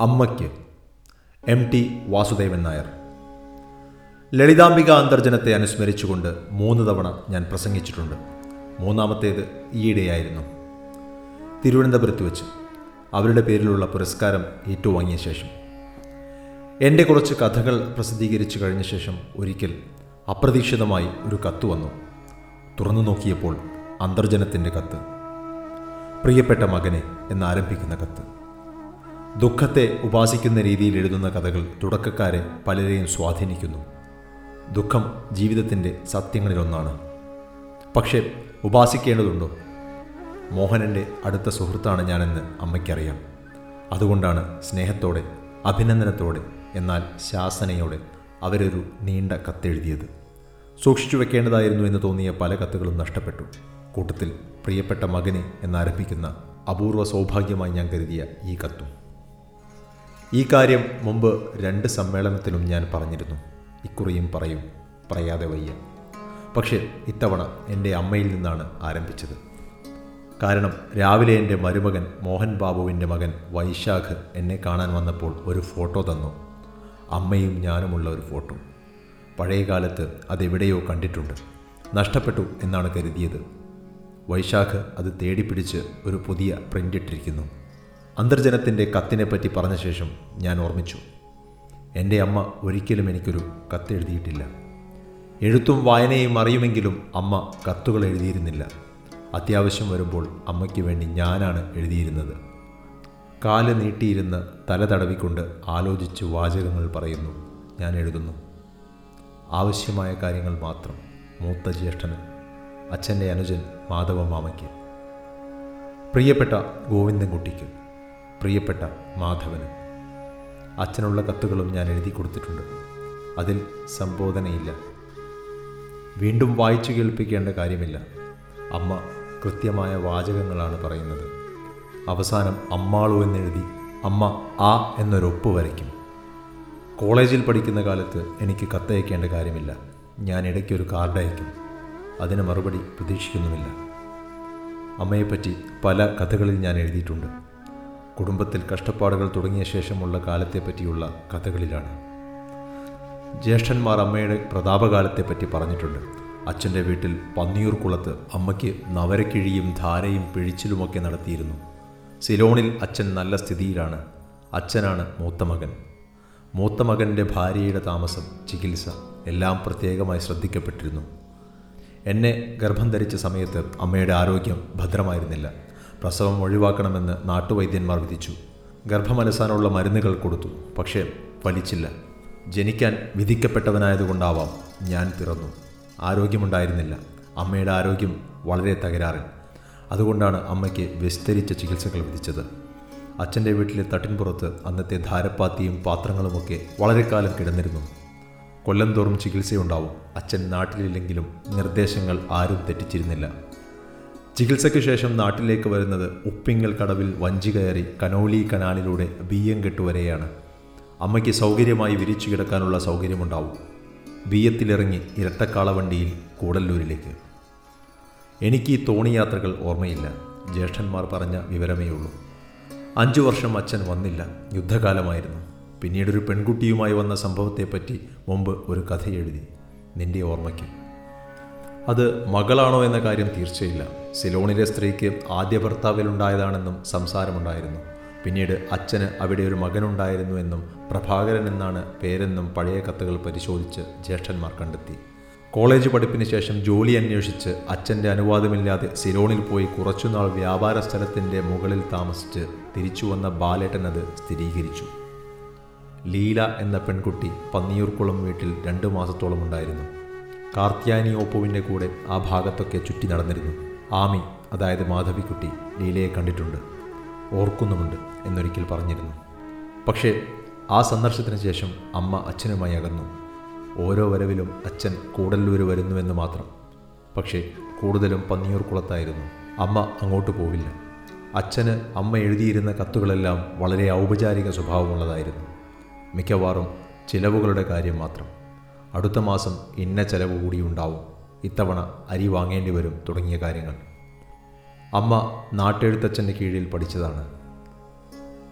അമ്മയ്ക്ക്. M T Vasudevan Nair. Lalithambika അന്തർജനത്തെ അനുസ്മരിച്ചുകൊണ്ട് മൂന്ന് തവണ ഞാൻ പ്രസംഗിച്ചിട്ടുണ്ട്. മൂന്നാമത്തേത് ഈയിടെയായിരുന്നു തിരുവനന്തപുരത്ത് വെച്ച് അവരുടെ പേരിലുള്ള പുരസ്കാരം ഏറ്റുവാങ്ങിയ ശേഷം. എന്റെ കുറച്ച് കഥകൾ പ്രസിദ്ധീകരിച്ചു കഴിഞ്ഞ ശേഷം ഒരിക്കൽ അപ്രതീക്ഷിതമായി ഒരു കത്ത് വന്നു. തുറന്നു നോക്കിയപ്പോൾ അന്തർജനത്തിന്റെ കത്ത്. പ്രിയപ്പെട്ട മകനെ എന്നാരംഭിക്കുന്ന കത്ത്. ദുഃഖത്തെ ഉപാസിക്കുന്ന രീതിയിൽ എഴുതുന്ന കഥകൾ തുടക്കക്കാരെ പലരെയും സ്വാധീനിക്കുന്നു. ദുഃഖം ജീവിതത്തിന്റെ സത്യങ്ങളിലൊന്നാണ്. പക്ഷേ ഉപാസിക്കേണ്ടതുണ്ടോ? മോഹനന്റെ അടുത്ത സുഹൃത്താണ് ഞാനെന്ന് അമ്മയ്ക്കറിയാം. അതുകൊണ്ടാണ് സ്നേഹത്തോടെ അഭിനന്ദനത്തോടെ എന്നാൽ ശാസനയോടെ അവരൊരു നീണ്ട കത്തെഴുതിയത്. സൂക്ഷിച്ചു വെക്കേണ്ടതായിരുന്നു എന്ന് തോന്നിയ പല കത്തുകളും നഷ്ടപ്പെട്ടു. കൂട്ടത്തിൽ പ്രിയപ്പെട്ട മകനെ എന്നാരംഭിക്കുന്ന അപൂർവ സൗഭാഗ്യമായി ഞാൻ കരുതിയ ഈ കത്തും. ഈ കാര്യം മുമ്പ് രണ്ട് സമ്മേളനത്തിലും ഞാൻ പറഞ്ഞിരുന്നു. ഇക്കുറിയും പറയും പറയാതെ വയ്യ. പക്ഷേ ഇത്തവണ എന്റെ അമ്മയിൽ നിന്നാണ് ആരംഭിച്ചത്. കാരണം രാവിലെ എന്റെ മരുമകൻ മോഹൻ ബാബുവിന്റെ മകൻ വൈശാഖ് എന്നെ കാണാൻ വന്നപ്പോൾ ഒരു ഫോട്ടോ തന്നു. അമ്മയും ഞാനുമുള്ള ഒരു ഫോട്ടോ. പഴയ കാലത്ത് അതെവിടെയോ കണ്ടിട്ടുണ്ട്. നഷ്ടപ്പെട്ടു എന്നാണ് കരുതിയത്. വൈശാഖ് അത് തേടിപ്പിടിച്ച് ഒരു പുതിയ പ്രിന്റ് ഇട്ടിരിക്കുന്നു. അന്തർജനത്തിന്റെ കത്തിനെപ്പറ്റി പറഞ്ഞ ശേഷം ഞാൻ ഓർമ്മിച്ചു. എന്റെ അമ്മ ഒരിക്കലും എനിക്കൊരു കത്തെഴുതിയിട്ടില്ല എഴുത്തും വായനയും അറിയുമെങ്കിലും അമ്മ കത്തുകൾ എഴുതിയിരുന്നില്ല. അത്യാവശ്യം വരുമ്പോൾ അമ്മയ്ക്ക് വേണ്ടി ഞാനാണ് എഴുതിയിരുന്നത്. കാൽ നീട്ടിയിരുന്ന് തല തടവിക്കൊണ്ട് ആലോചിച്ച് വാചകങ്ങൾ പറയുന്നു ഞാൻ എഴുതുന്നു. ആവശ്യമായ കാര്യങ്ങൾ മാത്രം മൂത്ത ജ്യേഷ്ഠന് അച്ഛന്റെ അനുജൻ മാധവ മാമയ്ക്ക് പ്രിയപ്പെട്ട ഗോവിന്ദൻകുട്ടിക്ക്. പ്രിയപ്പെട്ട മാധവന്. അച്ഛനുള്ള കത്തുകളും ഞാൻ എഴുതി കൊടുത്തിട്ടുണ്ട്. അതിൽ സംബോധനയില്ല. വീണ്ടും വായിച്ചു കേൾപ്പിക്കേണ്ട കാര്യമില്ല. അമ്മ കൃത്യമായ വാചകങ്ങളാണ് പറയുന്നത്. അവസാനം അമ്മാളു എന്നെഴുതി അമ്മ ആ എന്നൊരൊപ്പ് വരയ്ക്കും. കോളേജിൽ പഠിക്കുന്ന കാലത്ത് എനിക്ക് കത്തയക്കേണ്ട കാര്യമില്ല. ഞാൻ ഇടയ്ക്കൊരു കാർഡ് അയക്കും. അതിന് മറുപടി പ്രതീക്ഷിക്കുന്നുമില്ല. അമ്മയെപ്പറ്റി പല കഥകളിൽ ഞാൻ എഴുതിയിട്ടുണ്ട്. കുടുംബത്തിൽ കഷ്ടപ്പാടുകൾ തുടങ്ങിയ ശേഷമുള്ള കാലത്തെപ്പറ്റിയുള്ള കഥകളിലാണ്. ജ്യേഷ്ഠന്മാർ അമ്മയുടെ പ്രതാപകാലത്തെപ്പറ്റി പറഞ്ഞിട്ടുണ്ട്. അച്ഛന്റെ വീട്ടിൽ പന്നിയൂർക്കുളത്ത് അമ്മയ്ക്ക് നവരക്കിഴിയും ധാരയും പിഴിച്ചിലുമൊക്കെ നടത്തിയിരുന്നു. സിലോണിൽ അച്ഛൻ നല്ല സ്ഥിതിയിലാണ്. അച്ഛനാണ് മൂത്ത മകൻ. മൂത്ത മകന്റെ ഭാര്യയുടെ താമസം ചികിത്സ എല്ലാം പ്രത്യേകമായി ശ്രദ്ധിക്കപ്പെട്ടിരുന്നു. എന്നെ ഗർഭം ധരിച്ച സമയത്ത് അമ്മയുടെ ആരോഗ്യം ഭദ്രമായിരുന്നില്ല. പ്രസവം ഒഴിവാക്കണമെന്ന് നാട്ടുവൈദ്യന്മാർ വിധിച്ചു. ഗർഭമലസാനുള്ള മരുന്നുകൾ കൊടുത്തു പക്ഷേ ഫലിച്ചില്ല. ജനിക്കാൻ വിധിക്കപ്പെട്ടവനായതുകൊണ്ടാവാം ഞാൻ പിറന്നു. ആരോഗ്യമുണ്ടായിരുന്നില്ല. അമ്മയുടെ ആരോഗ്യം വളരെ തകരാറിൽ. അതുകൊണ്ടാണ് അമ്മയ്ക്ക് വിസ്തരിച്ച ചികിത്സകൾ വിധിച്ചത്. അച്ഛന്റെ വീട്ടിലെ തട്ടിൻപുറത്ത് അന്നത്തെ ധാരപ്പാത്തിയും പാത്രങ്ങളുമൊക്കെ വളരെ കാലം കിടന്നിരുന്നു. കൊല്ലം തോറും ചികിത്സയുണ്ടാവും. അച്ഛൻ നാട്ടിലില്ലെങ്കിലും നിർദ്ദേശങ്ങൾ ആരും തെറ്റിച്ചിരുന്നില്ല. ചികിത്സയ്ക്ക് ശേഷം നാട്ടിലേക്ക് വരുന്നത് ഉപ്പിങ്ങൽ കടവിൽ വഞ്ചി കയറി കനോലി കനാലിലൂടെ ബിയ്യം കെട്ടുവരെയാണ്. അമ്മയ്ക്ക് സൗകര്യമായി വിരിച്ചു കിടക്കാനുള്ള സൗകര്യമുണ്ടാവും. ബിയ്യത്തിലിറങ്ങി ഇരട്ടക്കാളവണ്ടിയിൽ കൂടല്ലൂരിലേക്ക്. എനിക്ക് ഈ തോണി യാത്രകൾ ഓർമ്മയില്ല. ജ്യേഷ്ഠന്മാർ പറഞ്ഞ വിവരമേ ഉള്ളൂ. അഞ്ചു വർഷം അച്ഛൻ വന്നില്ല. യുദ്ധകാലമായിരുന്നു. പിന്നീടൊരു പെൺകുട്ടിയുമായി വന്ന സംഭവത്തെപ്പറ്റി മുമ്പ് ഒരു കഥ എഴുതി നിന്റെ ഓർമ്മയ്ക്ക്. അത് മകളാണോ എന്ന കാര്യം തീർച്ചയില്ല. സിലോണിലെ സ്ത്രീക്ക് ആദ്യ ഭർത്താവിലുണ്ടായതാണെന്നും സംസാരമുണ്ടായിരുന്നു. പിന്നീട് അച്ഛന് അവിടെ ഒരു മകനുണ്ടായിരുന്നു എന്നും പ്രഭാകരൻ എന്നാണ് പേരെന്നും പഴയ കത്തുകൾ പരിശോധിച്ച് ജ്യേഷ്ഠന്മാർ കണ്ടെത്തി. കോളേജ് പഠിപ്പിന് ശേഷം ജോലി അന്വേഷിച്ച് അച്ഛന്റെ അനുവാദമില്ലാതെ സിലോണിൽ പോയി കുറച്ചുനാൾ വ്യാപാര സ്ഥലത്തിന്റെ മുകളിൽ താമസിച്ച് തിരിച്ചു വന്ന ബാലേട്ടൻ അത് സ്ഥിരീകരിച്ചു. ലീല എന്ന പെൺകുട്ടി പന്നിയൂർക്കുളം വീട്ടിൽ രണ്ടു മാസത്തോളം ഉണ്ടായിരുന്നു കാർത്യാനി ഓപ്പുവിന്റെ കൂടെ ആ ഭാഗത്തൊക്കെ ചുറ്റി നടന്നിരുന്നു. ആമി അതായത് മാധവിക്കുട്ടി ലീലയെ കണ്ടിട്ടുണ്ട്. ഓർക്കുന്നുമുണ്ട് എന്നൊരിക്കൽ പറഞ്ഞിരുന്നു. പക്ഷേ ആ സന്ദർശത്തിന് ശേഷം അമ്മ അച്ഛനുമായി അകന്നു. ഓരോ വരവിലും അച്ഛൻ കൂടല്ലൂർ വരുന്നുവെന്ന് മാത്രം. പക്ഷേ കൂടുതലും പന്നിയൂർ കുളത്തായിരുന്നു അമ്മ അങ്ങോട്ട് പോവില്ല. അച്ഛന് അമ്മ എഴുതിയിരുന്ന കത്തുകളെല്ലാം വളരെ ഔപചാരിക സ്വഭാവമുള്ളതായിരുന്നു. മിക്കവാറും ചിലവുകളുടെ കാര്യം മാത്രം. അടുത്ത മാസം ഇന്ന ചെലവ് കൂടിയുണ്ടാവും ഇത്തവണ അരി വാങ്ങേണ്ടി വരും തുടങ്ങിയ കാര്യങ്ങൾ. അമ്മ നാട്ടെഴുത്തച്ഛന്റെ കീഴിൽ പഠിച്ചതാണ്.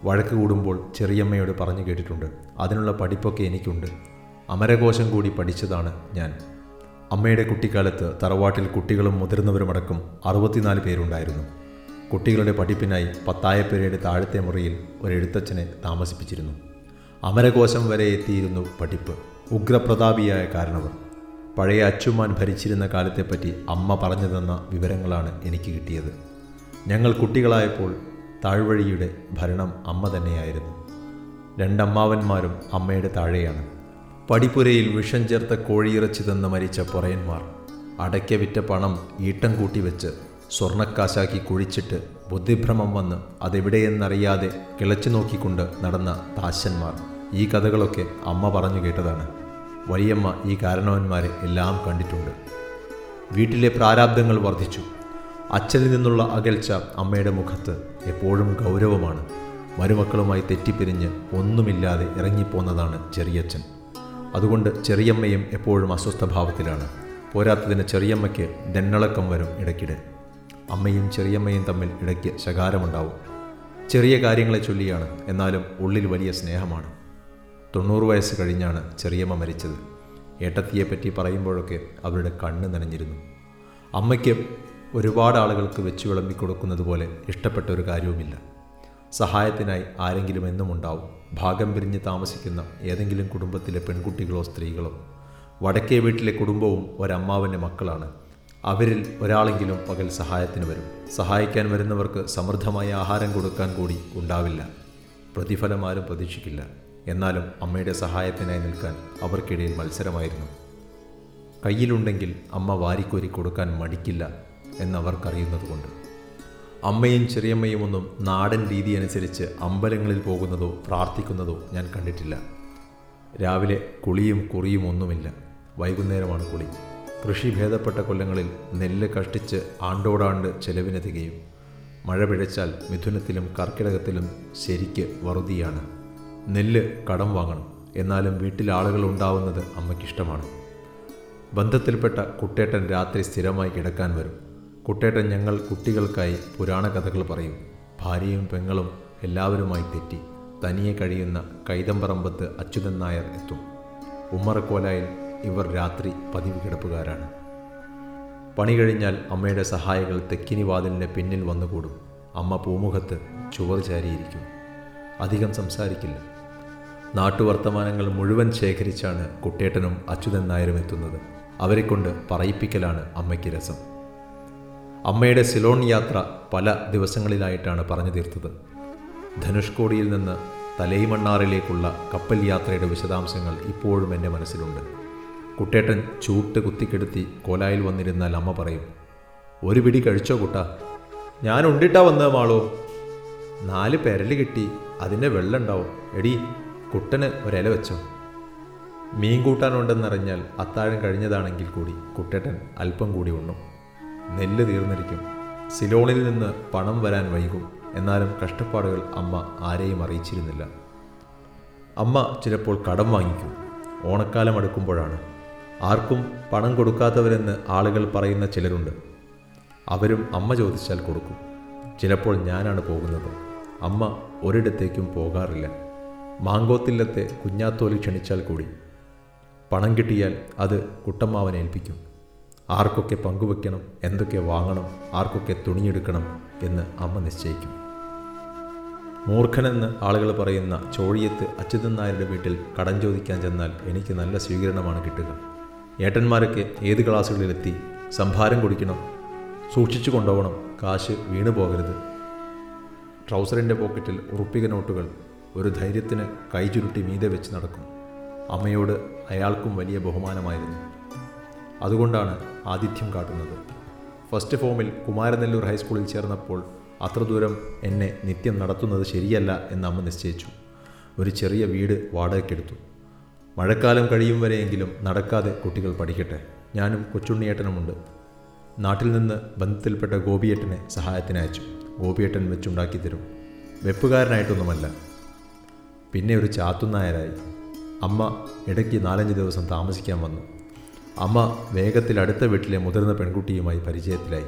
വഴക്ക് കൂടുമ്പോൾ ചെറിയമ്മയോട് പറഞ്ഞു കേട്ടിട്ടുണ്ട്. അതിനുള്ള പഠിപ്പൊക്കെ എനിക്കുണ്ട്. അമരകോശം കൂടി പഠിച്ചതാണ് ഞാൻ. അമ്മയുടെ കുട്ടിക്കാലത്ത് തറവാട്ടിൽ കുട്ടികളും മുതിർന്നവരുമടക്കം അറുപത്തിനാല് പേരുണ്ടായിരുന്നു. കുട്ടികളുടെ പഠിപ്പിനായി പത്തായപ്പേരയുടെ താഴത്തെ മുറിയിൽ ഒരു എഴുത്തച്ഛനെ താമസിപ്പിച്ചിരുന്നു. അമരകോശം വരെ എത്തിയിരുന്നു പഠിപ്പ്. ഉഗ്രപ്രതാപിയായ കാരണവർ. പഴയ അച്ചുമാൻ ഭരിച്ചിരുന്ന കാലത്തെപ്പറ്റി അമ്മ പറഞ്ഞു തന്ന വിവരങ്ങളാണ് എനിക്ക് കിട്ടിയത്. ഞങ്ങൾ കുട്ടികളായപ്പോൾ താഴ്വഴിയുടെ ഭരണം അമ്മ തന്നെയായിരുന്നു. രണ്ടമ്മാവന്മാരും അമ്മയുടെ താഴെയാണ്. പടിപ്പുരയിൽ വിഷം ചേർത്ത കോഴിയിറച്ചി തന്ന് മരിച്ച പൊറയന്മാർ അടയ്ക്ക വിറ്റ പണം ഈട്ടം കൂട്ടി വെച്ച് സ്വർണക്കാശാക്കി കുഴിച്ചിട്ട് ബുദ്ധിഭ്രമം വന്ന് അതെവിടെയെന്നറിയാതെ കിളച്ചു നോക്കിക്കൊണ്ട് നടന്ന താശന്മാർ ഈ കഥകളൊക്കെ അമ്മ പറഞ്ഞു കേട്ടതാണ്. വലിയമ്മ ഈ കാരണവന്മാരെ എല്ലാം കണ്ടിട്ടുണ്ട്. വീട്ടിലെ പ്രാരാബ്ദങ്ങൾ വർദ്ധിച്ചു. അച്ഛനിൽ നിന്നുള്ള അകൽച്ച അമ്മയുടെ മുഖത്ത് എപ്പോഴും ഗൗരവമാണ്. മരുമക്കളുമായി തെറ്റിപ്പിരിഞ്ഞ് ഒന്നുമില്ലാതെ ഇറങ്ങിപ്പോന്നതാണ് ചെറിയച്ഛൻ. അതുകൊണ്ട് ചെറിയമ്മയും എപ്പോഴും അസ്വസ്ഥഭാവത്തിലാണ്. പോരാത്തതിന് ചെറിയമ്മയ്ക്ക് ദന്നളക്കം വരും ഇടയ്ക്കിടെ. അമ്മയും ചെറിയമ്മയും തമ്മിൽ ഇടയ്ക്ക് ശകാരമുണ്ടാവും. ചെറിയ കാര്യങ്ങളെ ചൊല്ലിയാണ് എന്നാലും ഉള്ളിൽ വലിയ സ്നേഹമാണ്. തൊണ്ണൂറ് വയസ്സ് കഴിഞ്ഞാണ് ചെറിയമ്മ മരിച്ചത്. ഏട്ടത്തിയെപ്പറ്റി പറയുമ്പോഴൊക്കെ അവരുടെ കണ്ണ് നനഞ്ഞിരുന്നു. അമ്മയ്ക്ക് ഒരുപാട് ആളുകൾക്ക് വെച്ച് വിളമ്പി കൊടുക്കുന്നത് പോലെ ഇഷ്ടപ്പെട്ട ഒരു കാര്യവുമില്ല. സഹായത്തിനായി ആരെങ്കിലും എന്നും ഉണ്ടാവും. ഭാഗം പിരിഞ്ഞ് താമസിക്കുന്ന ഏതെങ്കിലും കുടുംബത്തിലെ പെൺകുട്ടികളോ സ്ത്രീകളോ വടക്കേ വീട്ടിലെ കുടുംബവും ഒരമ്മാവന്റെ മക്കളാണ്. അവരിൽ ഒരാളെങ്കിലും പകൽ സഹായത്തിന് വരും. സഹായിക്കാൻ വരുന്നവർക്ക് സമൃദ്ധമായ ആഹാരം കൊടുക്കാൻ കൂടി ഉണ്ടാവില്ല. പ്രതിഫലം ആരും പ്രതീക്ഷിക്കില്ല. എന്നാലും അമ്മയുടെ സഹായത്തിനായി നിൽക്കാൻ അവർക്കിടയിൽ മത്സരമായിരുന്നു. കയ്യിലുണ്ടെങ്കിൽ അമ്മ വാരിക്കോരി കൊടുക്കാൻ മടിക്കില്ല എന്നവർക്കറിയുന്നതുകൊണ്ട്. അമ്മയും ചെറിയമ്മയും ഒന്നും നാടൻ രീതി അനുസരിച്ച് അമ്പലങ്ങളിൽ പോകുന്നതോ പ്രാർത്ഥിക്കുന്നതോ ഞാൻ കണ്ടിട്ടില്ല. രാവിലെ കുളിയും കുറിയും ഒന്നുമില്ല. വൈകുന്നേരമാണ് കുളി. കൃഷി ഭേദപ്പെട്ട കൊല്ലങ്ങളിൽ നെല്ല് കഷ്ടിച്ച് ആണ്ടോടാണ്ട് ചെലവിന് തികയും മഴ പിഴച്ചാൽ മിഥുനത്തിലും കർക്കിടകത്തിലും ശരിക്ക് വറുതിയാണ്. നെല്ല് കടം വാങ്ങണം. എന്നാലും വീട്ടിൽ ആളുകൾ ഉണ്ടാവുന്നത് അമ്മയ്ക്കിഷ്ടമാണ്. ബന്ധത്തിൽപ്പെട്ട കുട്ടേട്ടൻ രാത്രി സ്ഥിരമായി കിടക്കാൻ വരും. കുട്ടേട്ടൻ ഞങ്ങൾ കുട്ടികൾക്കായി പുരാണ കഥകൾ പറയും. ഭാര്യയും പെങ്ങളും എല്ലാവരുമായി തെറ്റി. തനിയെ കഴിയുന്ന കൈതമ്പറമ്പത്ത് അച്യുതൻ നായർ എത്തും. ഉമ്മറക്കോലായിൽ ഇവർ രാത്രി പതിവ് കിടപ്പുകാരാണ്. പണി കഴിഞ്ഞാൽ അമ്മയുടെ സഹായികൾ തെക്കിനി വാതിലിന്റെ പിന്നിൽ വന്നുകൂടും. അമ്മ പൂമുഖത്ത് ചുവർ ചാരിയിരിക്കും. അധികം സംസാരിക്കില്ല. നാട്ടുവർത്തമാനങ്ങൾ മുഴുവൻ ശേഖരിച്ചാണ് കുട്ടേട്ടനും അച്യുതൻ നായരും എത്തുന്നത്. അവരെക്കൊണ്ട് പറയിപ്പിക്കലാണ് അമ്മയ്ക്ക് രസം. അമ്മയുടെ സിലോൺ യാത്ര പല ദിവസങ്ങളിലായിട്ടാണ് പറഞ്ഞു തീർത്തത്. ധനുഷ്കോടിയിൽ നിന്ന് തലൈമണ്ണാറിലേക്കുള്ള കപ്പൽ യാത്രയുടെ വിശദാംശങ്ങൾ ഇപ്പോഴും എന്റെ മനസ്സിലുണ്ട്. കുട്ടേട്ടൻ ചൂട്ട് കുത്തിക്കെടുത്തി കോലായിൽ വന്നിരുന്നാൽ അമ്മ പറയും ഒരു പിടി കഴിച്ചോ കുട്ട? ഞാൻ ഉണ്ടിട്ടാ വന്നത് മാളോ. നാല് പെരൽ കിട്ടി അതിന്റെ വെള്ളം ഉണ്ടാവും എടി കുട്ടന് ഒരില വെച്ചോ. മീൻ കൂട്ടാനുണ്ടെന്നറിഞ്ഞാൽ അത്താഴം കഴിഞ്ഞതാണെങ്കിൽ കൂടി കുട്ടേട്ടൻ അല്പം കൂടി ഉണ്ണും. നെല്ല് തീർന്നിരിക്കും. സിലോണിൽ നിന്ന് പണം വരാൻ വൈകും. എന്നാലും കഷ്ടപ്പാടുകൾ അമ്മ ആരെയും അറിയിച്ചിരുന്നില്ല. അമ്മ ചിലപ്പോൾ കടം വാങ്ങിക്കും. ഓണക്കാലം അടുക്കുമ്പോഴാണ്. ആർക്കും പണം കൊടുക്കാത്തവരെന്ന് ആളുകൾ പറയുന്ന ചിലരുണ്ട്. അവരും അമ്മ ചോദിച്ചാൽ കൊടുക്കും. ചിലപ്പോൾ ഞാനാണ് പോകുന്നത്. അമ്മ ഒരിടത്തേക്കും പോകാറില്ല. മാങ്കോത്തില്ലത്തെ കുഞ്ഞാത്തോലി ക്ഷണിച്ചാൽ കൂടി. പണം കിട്ടിയാൽ അത് കുട്ടമ്മാവനെ ഏൽപ്പിക്കും. ആർക്കൊക്കെ പങ്കുവെക്കണം എന്തൊക്കെ വാങ്ങണം ആർക്കൊക്കെ തുണിയെടുക്കണം എന്ന് അമ്മ നിശ്ചയിക്കും. മൂർഖനെന്ന് ആളുകൾ പറയുന്ന ചോഴിയത്ത് അച്യുതൻ നായരുടെ വീട്ടിൽ കടം ചോദിക്കാൻ ചെന്നാൽ എനിക്ക് നല്ല സ്വീകരണമാണ് കിട്ടുക. ഏട്ടന്മാരൊക്കെ ഏത് ക്ലാസ്സുകളിലെത്തി സംഭാരം കുടിക്കണം സൂക്ഷിച്ചു കൊണ്ടുപോകണം കാശ് വീണു പോകരുത് ട്രൗസറിന്റെ പോക്കറ്റിൽ ഉറുപ്പിക നോട്ടുകൾ ഒരു ധൈര്യത്തിന് കൈചുരുട്ടി മീതെ വെച്ച് നടക്കും. അമ്മയോട് അയാൾക്കും വലിയ ബഹുമാനമായിരുന്നു. അതുകൊണ്ടാണ് ആതിഥ്യം കാട്ടുന്നത്. ഫസ്റ്റ് ഫോമിൽ കുമാരനെല്ലൂർ ഹൈസ്കൂളിൽ ചേർന്നപ്പോൾ അത്ര ദൂരം എന്നെ നിത്യം നടത്തുന്നത് ശരിയല്ല എന്ന് അമ്മ നിശ്ചയിച്ചു. ഒരു ചെറിയ വീട് വാടകയ്ക്കെടുത്തു. മഴക്കാലം കഴിയും വരെയെങ്കിലും നടക്കാതെ കുട്ടികൾ പഠിക്കട്ടെ. ഞാനും കൊച്ചുണ്ണിയേട്ടനുമുണ്ട്. നാട്ടിൽ നിന്ന് ബന്ധത്തിൽപ്പെട്ട ഗോപിയേട്ടനെ സഹായത്തിനയച്ചു. ഗോപിയേട്ടൻ വെച്ചുണ്ടാക്കി തരും വെപ്പുകാരനായിട്ടൊന്നുമല്ല. പിന്നെ ഒരു ചാത്തുനായരായി അമ്മ ഇടയ്ക്ക് നാലഞ്ച് ദിവസം താമസിക്കാൻ വന്നു. അമ്മ വേഗത്തിൽ അടുത്ത വീട്ടിലെ മുതിർന്ന പെൺകുട്ടിയുമായി പരിചയത്തിലായി.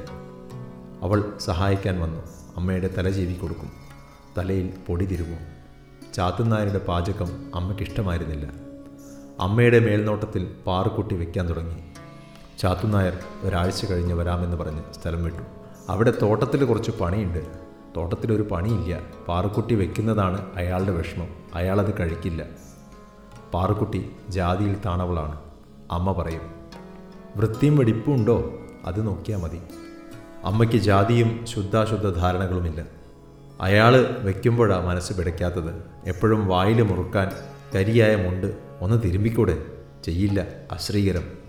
അവൾ സഹായിക്കാൻ വന്നു. അമ്മയുടെ തല ചീവി കൊടുക്കും. തലയിൽ പൊടി തിരുമോ ചാത്തുനായരുടെ പാചകം അമ്മയ്ക്കിഷ്ടമായിരുന്നില്ല അമ്മയുടെ മേൽനോട്ടത്തിൽ പാറുക്കുട്ടി വെക്കാൻ തുടങ്ങി. ചാത്തുനായർ ഒരാഴ്ച കഴിഞ്ഞ് വരാമെന്ന് പറഞ്ഞ് സ്ഥലം വിട്ടു. അവിടെ തോട്ടത്തിൽ കുറച്ച് പണിയുണ്ട്. തോട്ടത്തിലൊരു പണിയില്ല. പാറുക്കുട്ടി വെക്കുന്നതാണ് അയാളുടെ വിഷമം. അയാളത് കഴിക്കില്ല. പാറുക്കുട്ടി ജാതിയിൽ താണവളാണ്. അമ്മ പറയും വൃത്തിയും വെടിപ്പും ഉണ്ടോ? അത് നോക്കിയാൽ മതി. അമ്മയ്ക്ക് ജാതിയും ശുദ്ധാശുദ്ധ ധാരണകളുമില്ല. അയാൾ വയ്ക്കുമ്പോഴാണ് മനസ്സ് പിടയ്ക്കാത്തത് എപ്പോഴും വായിൽ മുറുക്കാൻ കരിയായ മുണ്ട് ഒന്ന് തിരുമ്പിക്കൂടെ? ചെയ്യില്ല. അശ്രീകരം.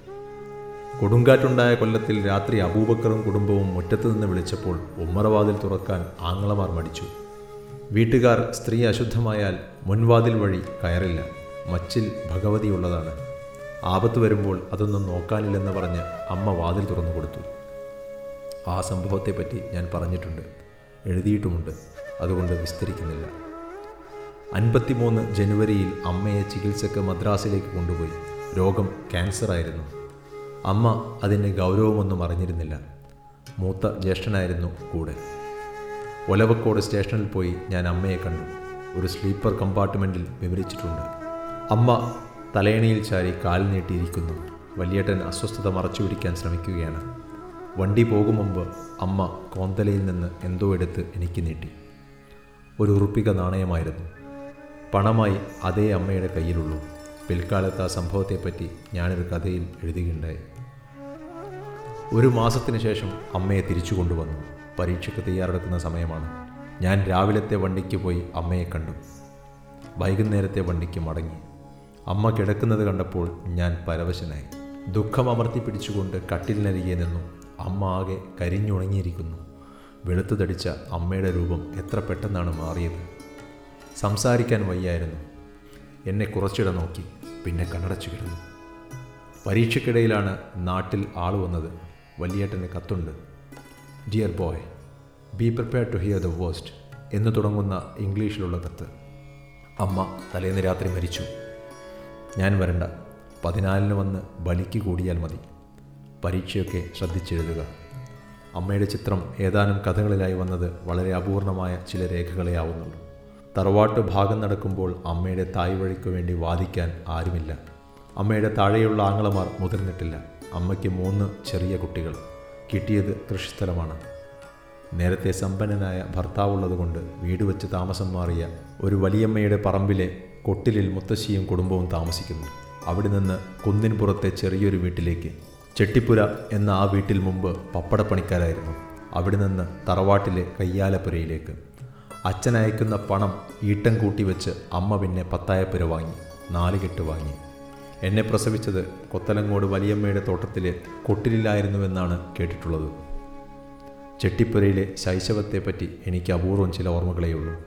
കൊടുങ്കാറ്റുണ്ടായ കൊല്ലത്തിൽ രാത്രി അബൂബക്കറും കുടുംബവും മുറ്റത്ത് നിന്ന് വിളിച്ചപ്പോൾ ഉമ്മറവാതിൽ തുറക്കാൻ ആങ്ങളമാർ മടിച്ചു. വീട്ടുകാർ സ്ത്രീ അശുദ്ധമായാൽ മുൻവാതിൽ വഴി കയറില്ല. മച്ചിൽ ഭഗവതിയുള്ളതാണ്. ആപത്ത് വരുമ്പോൾ അതൊന്നും നോക്കാനില്ലെന്ന് പറഞ്ഞ് അമ്മ വാതിൽ തുറന്നു കൊടുത്തു. ആ സംഭവത്തെപ്പറ്റി ഞാൻ പറഞ്ഞിട്ടുണ്ട്. എഴുതിയിട്ടുമുണ്ട്. അതുകൊണ്ട് വിസ്തരിക്കുന്നില്ല. അൻപത്തിമൂന്ന് ജനുവരിയിൽ അമ്മയെ ചികിത്സക്ക് മദ്രാസിലേക്ക് കൊണ്ടുപോയി. രോഗം ക്യാൻസറായിരുന്നു. അമ്മ അതിന്റെ ഗൗരവമൊന്നും അറിഞ്ഞിരുന്നില്ല. മൂത്ത ജ്യേഷ്ഠനായിരുന്നു കൂടെ. ഒലവക്കോട് സ്റ്റേഷനിൽ പോയി ഞാൻ അമ്മയെ കണ്ടു. ഒരു സ്ലീപ്പർ കമ്പാർട്ട്മെന്റിൽ വിവരിച്ചിട്ടുണ്ട്. അമ്മ തലയണയിൽ ചാരി കാൽ നീട്ടിയിരിക്കുന്നു. വലിയേട്ടൻ അസ്വസ്ഥത മറച്ചു പിടിക്കാൻ ശ്രമിക്കുകയാണ്. വണ്ടി പോകും മുമ്പ് അമ്മ കോന്തലയിൽ നിന്ന് എന്തോ എടുത്ത് എനിക്ക് നീട്ടി. ഒരു ഉറുപ്പിക നാണയമായിരുന്നു. പണമായി അതേ അമ്മയുടെ കയ്യിലുള്ളൂ. പിൽക്കാലത്ത് ആ സംഭവത്തെപ്പറ്റി ഞാനൊരു കഥയിൽ എഴുതുകയുണ്ടായി. ഒരു മാസത്തിന് ശേഷം അമ്മയെ തിരിച്ചു കൊണ്ടുവന്നു. പരീക്ഷയ്ക്ക് തയ്യാറെടുക്കുന്ന സമയമാണ്. ഞാൻ രാവിലത്തെ വണ്ടിക്ക് പോയി അമ്മയെ കണ്ടു. വൈകുന്നേരത്തെ വണ്ടിക്ക് മടങ്ങി. അമ്മ കിടക്കുന്നത് കണ്ടപ്പോൾ ഞാൻ പരവശനായി. ദുഃഖം അമർത്തി പിടിച്ചുകൊണ്ട് കട്ടിലിനരികെ നിന്നു. അമ്മ ആകെ കരിഞ്ഞുണങ്ങിയിരിക്കുന്നു. വെളുത്തു തടിച്ച അമ്മയുടെ രൂപം എത്ര പെട്ടെന്നാണ് മാറിയത്. സംസാരിക്കാൻ വയ്യായിരുന്നു. എന്നെ കുറച്ചിട നോക്കി. പിന്നെ കണ്ണടച്ചു കിടന്നു. പരീക്ഷയ്ക്കിടയിലാണ് നാട്ടിൽ ആൾ വന്നത്. വലിയേട്ടന് കത്തുണ്ട്. Dear boy be prepare to hear the worst എന്ന് തുടങ്ങുന്ന ഇംഗ്ലീഷിലുള്ള കത്ത്. അമ്മ തലേന്ന് രാത്രി മരിച്ചു. ഞാൻ വരണ്ട. പതിനാലിന് വന്ന് ബലിക്ക് കൂടിയാൽ മതി. പരീക്ഷയൊക്കെ ശ്രദ്ധിച്ചെഴുതുക. അമ്മയുടെ ചിത്രം ഏതാനും കഥകളിലായി വന്നത് വളരെ അപൂർണമായ ചില രേഖകളെ ആവുന്നുള്ളൂ തറവാട്ട് ഭാഗം നടക്കുമ്പോൾ അമ്മയുടെ തായ് വഴിക്ക് വേണ്ടി വാദിക്കാൻ ആരുമില്ല. അമ്മയുടെ താഴെയുള്ള ആങ്ങളമാർ മുതിർന്നിട്ടില്ല. അമ്മയ്ക്ക് മൂന്ന് ചെറിയ കുട്ടികൾ. കിട്ടിയത് കൃഷിസ്ഥലമാണ് നേരത്തെ സമ്പന്നനായ ഭർത്താവുള്ളതുകൊണ്ട് വീട് വെച്ച് താമസം മാറിയ ഒരു വലിയമ്മയുടെ പറമ്പിലെ കൊട്ടിലിൽ മുത്തശ്ശിയും കുടുംബവും താമസിക്കുന്നു. അവിടെ നിന്ന് കുന്നിൻ പുറത്തെ ചെറിയൊരു വീട്ടിലേക്ക്. ചെട്ടിപ്പുര എന്ന ആ വീട്ടിൽ മുമ്പ് പപ്പടപ്പണിക്കാരായിരുന്നു. അവിടെ നിന്ന് തറവാട്ടിലെ കയ്യാലപ്പുരയിലേക്ക്. അച്ഛൻ അയക്കുന്ന പണം ഈട്ടം കൂട്ടി വെച്ച് അമ്മ പിന്നെ പത്തായപ്പുര വാങ്ങി. നാലുകെട്ട് വാങ്ങി. എന്നെ പ്രസവിച്ചത് കൊത്തലങ്ങോട് വലിയമ്മയുടെ തോട്ടത്തിലെ കൊട്ടിലില്ലായിരുന്നുവെന്നാണ് കേട്ടിട്ടുള്ളത്. ചെട്ടിപ്പുരയിലെ ശൈശവത്തെപ്പറ്റി എനിക്ക് അപൂർവം ചില ഓർമ്മകളേയുള്ളൂ.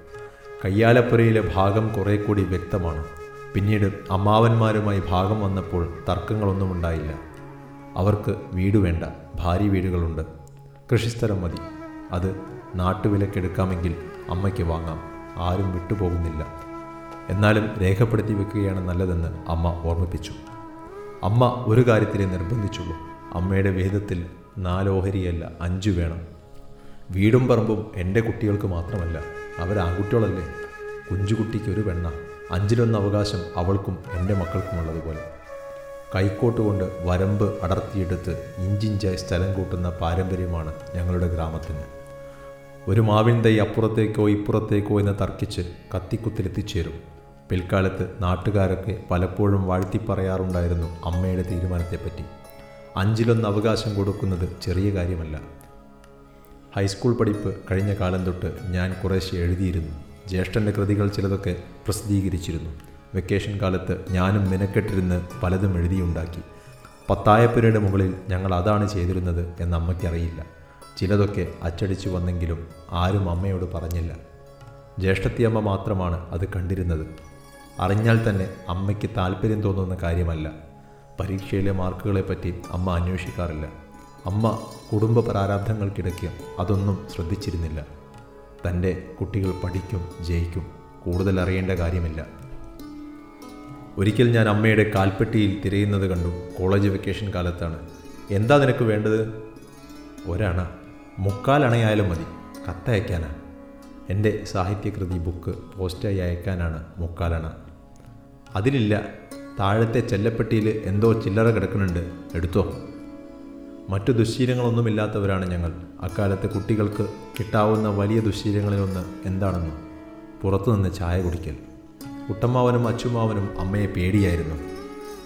കയ്യാലപ്പുരയിലെ ഭാഗം കുറേ കൂടി വ്യക്തമാണ്. പിന്നീട് അമ്മാവന്മാരുമായി ഭാഗം വന്നപ്പോൾ തർക്കങ്ങളൊന്നും ഉണ്ടായില്ല. അവർക്ക് വീട് വേണ്ട ഭാര്യ വീടുകളുണ്ട്. കൃഷിസ്ഥലം മതി. അത് നാട്ടുവിലക്കെടുക്കാമെങ്കിൽ അമ്മയ്ക്ക് വാങ്ങാം. ആരും വിട്ടുപോകുന്നില്ല. എന്നാലും രേഖപ്പെടുത്തി വെക്കുകയാണ് നല്ലതെന്ന് അമ്മ ഓർമ്മിപ്പിച്ചു. അമ്മ ഒരു കാര്യത്തിലേ നിർബന്ധിച്ചുള്ളൂ. അമ്മയുടെ വേദത്തിൽ നാലോഹരിയല്ല അഞ്ചു വേണം. വീടും പറമ്പും എന്റെ കുട്ടികൾക്ക് മാത്രമല്ല അവർ ആൺകുട്ടികളല്ലേ കുഞ്ചുകുട്ടിക്ക് ഒരു പെണ്ണ അഞ്ചിലൊന്ന് അവകാശം അവൾക്കും എന്റെ മക്കൾക്കുമുള്ളതുപോലെ കൈക്കോട്ട് കൊണ്ട് വരമ്പ് അടർത്തിയെടുത്ത് ഇഞ്ചിഞ്ചായി സ്ഥലം കൂട്ടുന്ന പാരമ്പര്യമാണ് ഞങ്ങളുടെ ഗ്രാമത്തിന്. ഒരു മാവിൻ തൈ അപ്പുറത്തേക്കോ ഇപ്പുറത്തേക്കോ എന്ന് തർക്കിച്ച് കത്തിക്കുത്തിലെത്തിച്ചേരും പിൽക്കാലത്ത് നാട്ടുകാരൊക്കെ പലപ്പോഴും വാഴ്ത്തി പറയാറുണ്ടായിരുന്നു അമ്മയുടെ തീരുമാനത്തെപ്പറ്റി. അഞ്ചിലൊന്ന് അവകാശം കൊടുക്കുന്നത് ചെറിയ കാര്യമല്ല. ഹൈസ്കൂൾ പഠിപ്പ് കഴിഞ്ഞ കാലം തൊട്ട് ഞാൻ കുറേശ്ശെ എഴുതിയിരുന്നു. ജ്യേഷ്ഠന്റെ കൃതികൾ ചിലതൊക്കെ പ്രസിദ്ധീകരിച്ചിരുന്നു. വെക്കേഷൻ കാലത്ത് ഞാനും മിനക്കെട്ടിരുന്ന് പലതും എഴുതിയുണ്ടാക്കി. പത്തായപ്പുരയുടെ മുകളിൽ ഞങ്ങൾ അതാണ് ചെയ്തിരുന്നത് എന്ന് അമ്മയ്ക്കറിയില്ല ചിലതൊക്കെ അച്ചടിച്ചു വന്നെങ്കിലും ആരും അമ്മയോട് പറഞ്ഞില്ല. ജ്യേഷ്ഠത്തിയമ്മ മാത്രമാണ് അത് കണ്ടിരുന്നത്. അറിഞ്ഞാൽ തന്നെ അമ്മയ്ക്ക് താല്പര്യം തോന്നുന്ന കാര്യമല്ല. പരീക്ഷയിലെ മാർക്കുകളെപ്പറ്റി അമ്മ അന്വേഷിക്കാറില്ല. അമ്മ കുടുംബ പ്രാരാബ്ധങ്ങൾക്കിടയ്ക്ക് അതൊന്നും ശ്രദ്ധിച്ചിരുന്നില്ല. തന്റെ കുട്ടികൾ പഠിക്കും ജയിക്കും കൂടുതൽ അറിയേണ്ട കാര്യമില്ല. ഒരിക്കൽ ഞാൻ അമ്മയുടെ കാൽപ്പെട്ടിയിൽ തിരയുന്നത് കണ്ടു. കോളേജ് വെക്കേഷൻ കാലത്താണ്. എന്താ നിനക്ക് വേണ്ടത്? ഒരണ. മുക്കാലണയായാലും മതി. കത്തയക്കാനാ. എന്റെ സാഹിത്യകൃതി ബുക്ക് പോസ്റ്റായി അയക്കാനാണ് മുക്കാലണ അതിലില്ല. താഴത്തെ ചെല്ലപ്പെട്ടിയിൽ എന്തോ ചില്ലറ കിടക്കുന്നുണ്ട്. എടുത്തോ. മറ്റു ദുശ്ശീലങ്ങളൊന്നുമില്ലാത്തവരാണ് ഞങ്ങൾ. അക്കാലത്തെ കുട്ടികൾക്ക് കിട്ടാവുന്ന വലിയ ദുശ്ശീലങ്ങളിലൊന്ന് എന്താണെന്ന്. പുറത്തുനിന്ന് ചായ കുടിക്കൽ. കുട്ടമ്മാവനും അച്ചുമാവനും അമ്മയെ പേടിയായിരുന്നു.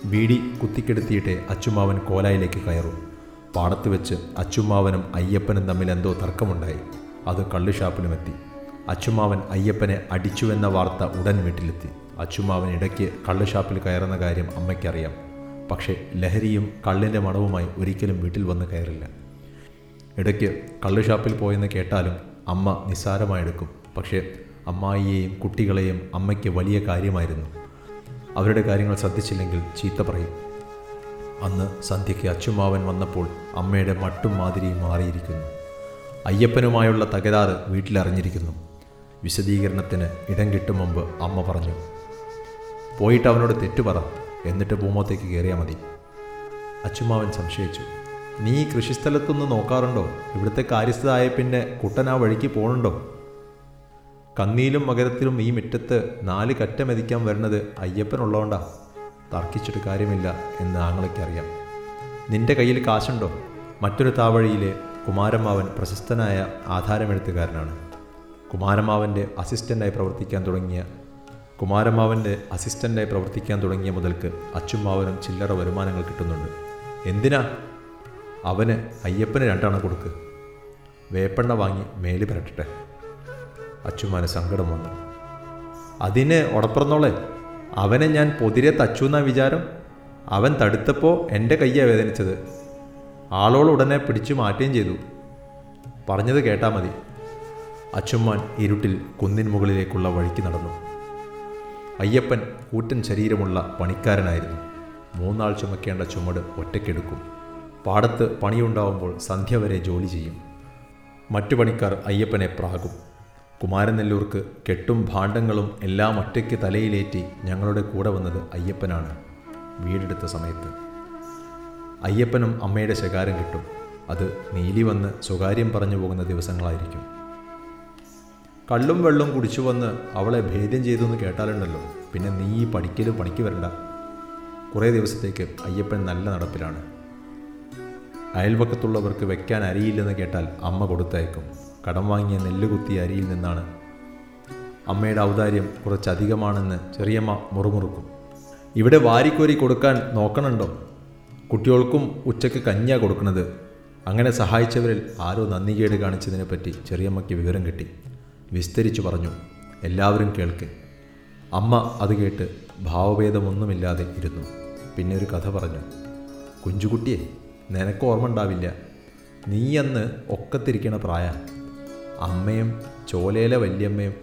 ബീഡി കുത്തിക്കെടുത്തിയിട്ടേ അച്ചുമാവൻ കോലായിലേക്ക് കയറും. പാടത്ത് വെച്ച് അച്ചുമാവനും അയ്യപ്പനും തമ്മിൽ എന്തോ തർക്കമുണ്ടായി. അത് കള്ളുഷാപ്പിലുമെത്തി അച്ചുമാവൻ അയ്യപ്പനെ അടിച്ചുവെന്ന വാർത്ത ഉടൻ വീട്ടിലെത്തി. അച്ചുമാവൻ ഇടയ്ക്ക് കള്ളുഷാപ്പിൽ കയറുന്ന കാര്യം അമ്മയ്ക്കറിയാം. പക്ഷേ ലഹരിയും കള്ളിന്റെ മണവുമായി ഒരിക്കലും വീട്ടിൽ വന്ന് കയറില്ല. ഇടയ്ക്ക് കള്ളുഷാപ്പിൽ പോയെന്ന് കേട്ടാലും അമ്മ നിസ്സാരമായെടുക്കും. പക്ഷേ അമ്മായിയെയും കുട്ടികളെയും അമ്മയ്ക്ക് വലിയ കാര്യമായിരുന്നു. അവരുടെ കാര്യങ്ങൾ ശ്രദ്ധിച്ചില്ലെങ്കിൽ ചീത്ത പറയും. അന്ന് സന്ധ്യയ്ക്ക് അച്ചുമാവൻ വന്നപ്പോൾ അമ്മയുടെ മട്ടും മാതിരിയും മാറിയിരിക്കുന്നു. അയ്യപ്പനുമായുള്ള തകരാറ് വീട്ടിലറിഞ്ഞിരിക്കുന്നു. വിശദീകരണത്തിന് ഇടം കിട്ടും മുമ്പ് അമ്മ പറഞ്ഞു. പോയിട്ട് അവനോട് തെറ്റു പറ. എന്നിട്ട് ഭൂമത്തേക്ക് കയറിയാൽ മതി. അച്ചുമാവൻ സംശയിച്ചു. നീ കൃഷിസ്ഥലത്തൊന്ന് നോക്കാറുണ്ടോ? ഇവിടുത്തെ കാര്യസ്ഥതായ പിന്നെ കുട്ടൻ ആ വഴിക്ക് പോകണുണ്ടോ കന്നിയിലും മകരത്തിലും ഈ മുറ്റത്ത് നാല് കറ്റ മെതിക്കാൻ വരുന്നത് അയ്യപ്പനുള്ളതുകൊണ്ടാ തർക്കിച്ചിട്ട് കാര്യമില്ല എന്ന് ആങ്ങളയ്ക്കറിയാം. നിന്റെ കയ്യിൽ കാശുണ്ടോ? മറ്റൊരു താവഴിയിലെ കുമാരമാവൻ പ്രശസ്തനായ ആധാരമെഴുത്തുകാരനാണ്. കുമാരമാവന്റെ അസിസ്റ്റന്റായി പ്രവർത്തിക്കാൻ തുടങ്ങിയ കുമാരമാവന്റെ അസിസ്റ്റന്റായി പ്രവർത്തിക്കാൻ തുടങ്ങിയ മുതൽക്ക് അച്ചുമാവനും ചില്ലറ വരുമാനങ്ങൾ കിട്ടുന്നുണ്ട്. എന്തിനാ? അവന് അയ്യപ്പന് രണ്ടാണ് കൊടുക്ക്. വേപ്പെണ്ണ വാങ്ങി മേൽ പരട്ടെ അച്ചുമാന് സങ്കടം വന്നു. അതിന് ഉടപ്പുറന്നോളെ അവനെ ഞാൻ പൊതിരെ തച്ചു എന്നാ വിചാരം? അവൻ തടുത്തപ്പോൾ എന്റെ കയ്യാണ് വേദനിച്ചത്. ആളോട് ഉടനെ പിടിച്ചു മാറ്റുകയും ചെയ്തു. പറഞ്ഞത് കേട്ടാൽ മതി. അച്ചുമ്മാൻ ഇരുട്ടിൽ കുന്നിൻ മുകളിലേക്കുള്ള വഴിക്ക് നടന്നു. അയ്യപ്പൻ കൂറ്റൻ ശരീരമുള്ള പണിക്കാരനായിരുന്നു. മൂന്നാൾ ചുമക്കേണ്ട ചുമട് ഒറ്റയ്ക്കെടുക്കും. പാടത്ത് പണിയുണ്ടാവുമ്പോൾ സന്ധ്യ വരെ ജോലി ചെയ്യും. മറ്റു പണിക്കാർ അയ്യപ്പനെ പ്രാകും. കുമാരനെല്ലൂർക്ക് കെട്ടും ഭാണ്ഡങ്ങളും എല്ലാം ഒറ്റയ്ക്ക് തലയിലേറ്റി ഞങ്ങളുടെ കൂടെ വന്നത് അയ്യപ്പനാണ്. വീടെടുത്ത സമയത്ത്. അയ്യപ്പനും അമ്മയുടെ ശകാരം കിട്ടും. അത് നീലി വന്ന് സ്വകാര്യം പറഞ്ഞു പോകുന്ന ദിവസങ്ങളായിരിക്കും. കള്ളും വെള്ളം കുടിച്ചു വന്ന് അവളെ ഭേദ്യം ചെയ്തു എന്ന് കേട്ടാലുണ്ടല്ലോ. പിന്നെ നീ ഈ പഠിക്കലും പണിക്ക് വരണ്ട. കുറേ ദിവസത്തേക്ക് അയ്യപ്പൻ നല്ല നടപ്പിലാണ്. അയൽവക്കത്തുള്ളവർക്ക് വെക്കാൻ അരിയില്ലെന്ന് കേട്ടാൽ അമ്മ കൊടുത്തയക്കും. കടം വാങ്ങിയ നെല്ല് കുത്തിയ അരിയിൽ നിന്നാണ്. അമ്മയുടെ ഔദാര്യം കുറച്ചധികമാണെന്ന് ചെറിയമ്മ മുറുമുറുക്കും. ഇവിടെ വാരിക്കോരി കൊടുക്കാൻ നോക്കണുണ്ടോ? കുട്ടികൾക്കും ഉച്ചയ്ക്ക് കഞ്ഞിയാ കൊടുക്കുന്നത് അങ്ങനെ സഹായിച്ചവരിൽ ആരോ നന്ദികേട് കാണിച്ചതിനെപ്പറ്റി ചെറിയമ്മയ്ക്ക് വിവരം കിട്ടി. വിസ്തരിച്ചു പറഞ്ഞു എല്ലാവരും കേൾക്ക്. അമ്മ അത് കേട്ട് ഭാവഭേദമൊന്നുമില്ലാതെ ഇരുന്നു. പിന്നെ ഒരു കഥ പറഞ്ഞു കുഞ്ചുകുട്ടിയെ നിനക്ക് ഓർമ്മ ഉണ്ടാവില്ല. നീ അന്ന് ഒക്കത്തിരിക്കണ പ്രായ. അമ്മയും ചോലയിലെ വല്യമ്മയും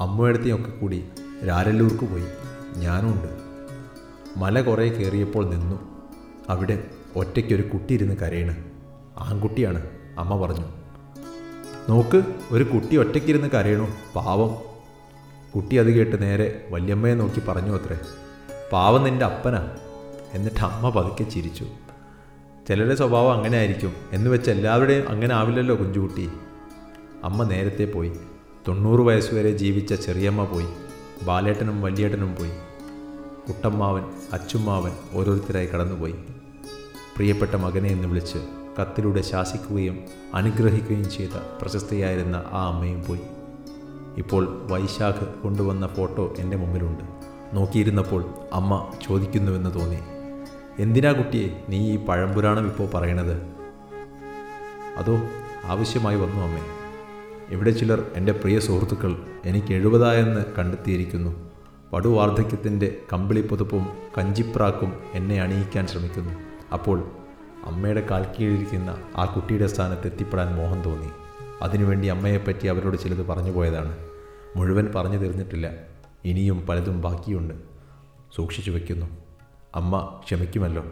അമ്മയടുത്തെയും ഒക്കെ കൂടി രാരല്ലൂർക്ക് പോയി. ഞാനും ഉണ്ട്. മല കുറേ കയറിയപ്പോൾ നിന്നു. അവിടെ ഒറ്റയ്ക്കൊരു കുട്ടി ഇരുന്ന് കരയണ്. ആൺകുട്ടിയാണ് അമ്മ പറഞ്ഞു. നോക്ക് ഒരു കുട്ടി ഒറ്റയ്ക്കിരുന്ന് കരയണു. പാവം. കുട്ടി അത് കേട്ട് നേരെ വല്യമ്മയെ നോക്കി പറഞ്ഞു അത്രേ. പാവം നിന്റെ അപ്പനാ. എന്നിട്ട് അമ്മ പതുക്കെ ചിരിച്ചു. ചിലരുടെ സ്വഭാവം അങ്ങനെ ആയിരിക്കും എന്ന് വെച്ച് എല്ലാവരുടെയും അങ്ങനെ ആവില്ലല്ലോ കുഞ്ചുകുട്ടി. അമ്മ നേരത്തെ പോയി. തൊണ്ണൂറ് വയസ്സുവരെ ജീവിച്ച ചെറിയമ്മ പോയി. ബാലേട്ടനും വലിയേട്ടനും പോയി. കുട്ടമ്മാവൻ അച്ചുമ്മാവൻ ഓരോരുത്തരായി കടന്നുപോയി. പ്രിയപ്പെട്ട മകനെ എന്ന് വിളിച്ച് കത്തിലൂടെ ശാസിക്കുകയും അനുഗ്രഹിക്കുകയും ചെയ്ത പ്രശസ്തയായിരുന്ന ആ അമ്മയും പോയി. ഇപ്പോൾ വൈശാഖ് കൊണ്ടുവന്ന ഫോട്ടോ എന്റെ മുമ്പിലുണ്ട്. നോക്കിയിരുന്നപ്പോൾ അമ്മ ചോദിക്കുന്നുവെന്ന് തോന്നി. എന്തിനാ കുട്ടിയെ? നീ ഈ പഴംപുരാണം ഇപ്പോൾ പറയണത്? അതോ ആവശ്യമായി വന്നു അമ്മേ. ഇവിടെ ചിലർ എന്റെ പ്രിയ സുഹൃത്തുക്കൾ എനിക്ക് എഴുപതായെന്ന് കണ്ടെത്തിയിരിക്കുന്നു. പടുവാർദ്ധക്യത്തിന്റെ കമ്പിളി പുതുപ്പും കഞ്ചിപ്രാക്കും എന്നെ അണിയിക്കാൻ ശ്രമിക്കുന്നു. അപ്പോൾ അമ്മയുടെ കാൽക്കീഴിരിക്കുന്ന ആ കുട്ടിയുടെ സ്ഥാനത്ത് എത്തിപ്പെടാൻ മോഹം തോന്നി. അതിനുവേണ്ടി അമ്മയെപ്പറ്റി അവരോട് ചിലത് പറഞ്ഞു പോയതാണ്. മുഴുവൻ പറഞ്ഞു തീർന്നിട്ടില്ല. ഇനിയും പലതും ബാക്കിയുണ്ട്. സൂക്ഷിച്ചു വയ്ക്കുന്നു. അമ്മ ക്ഷമിക്കുമല്ലോ.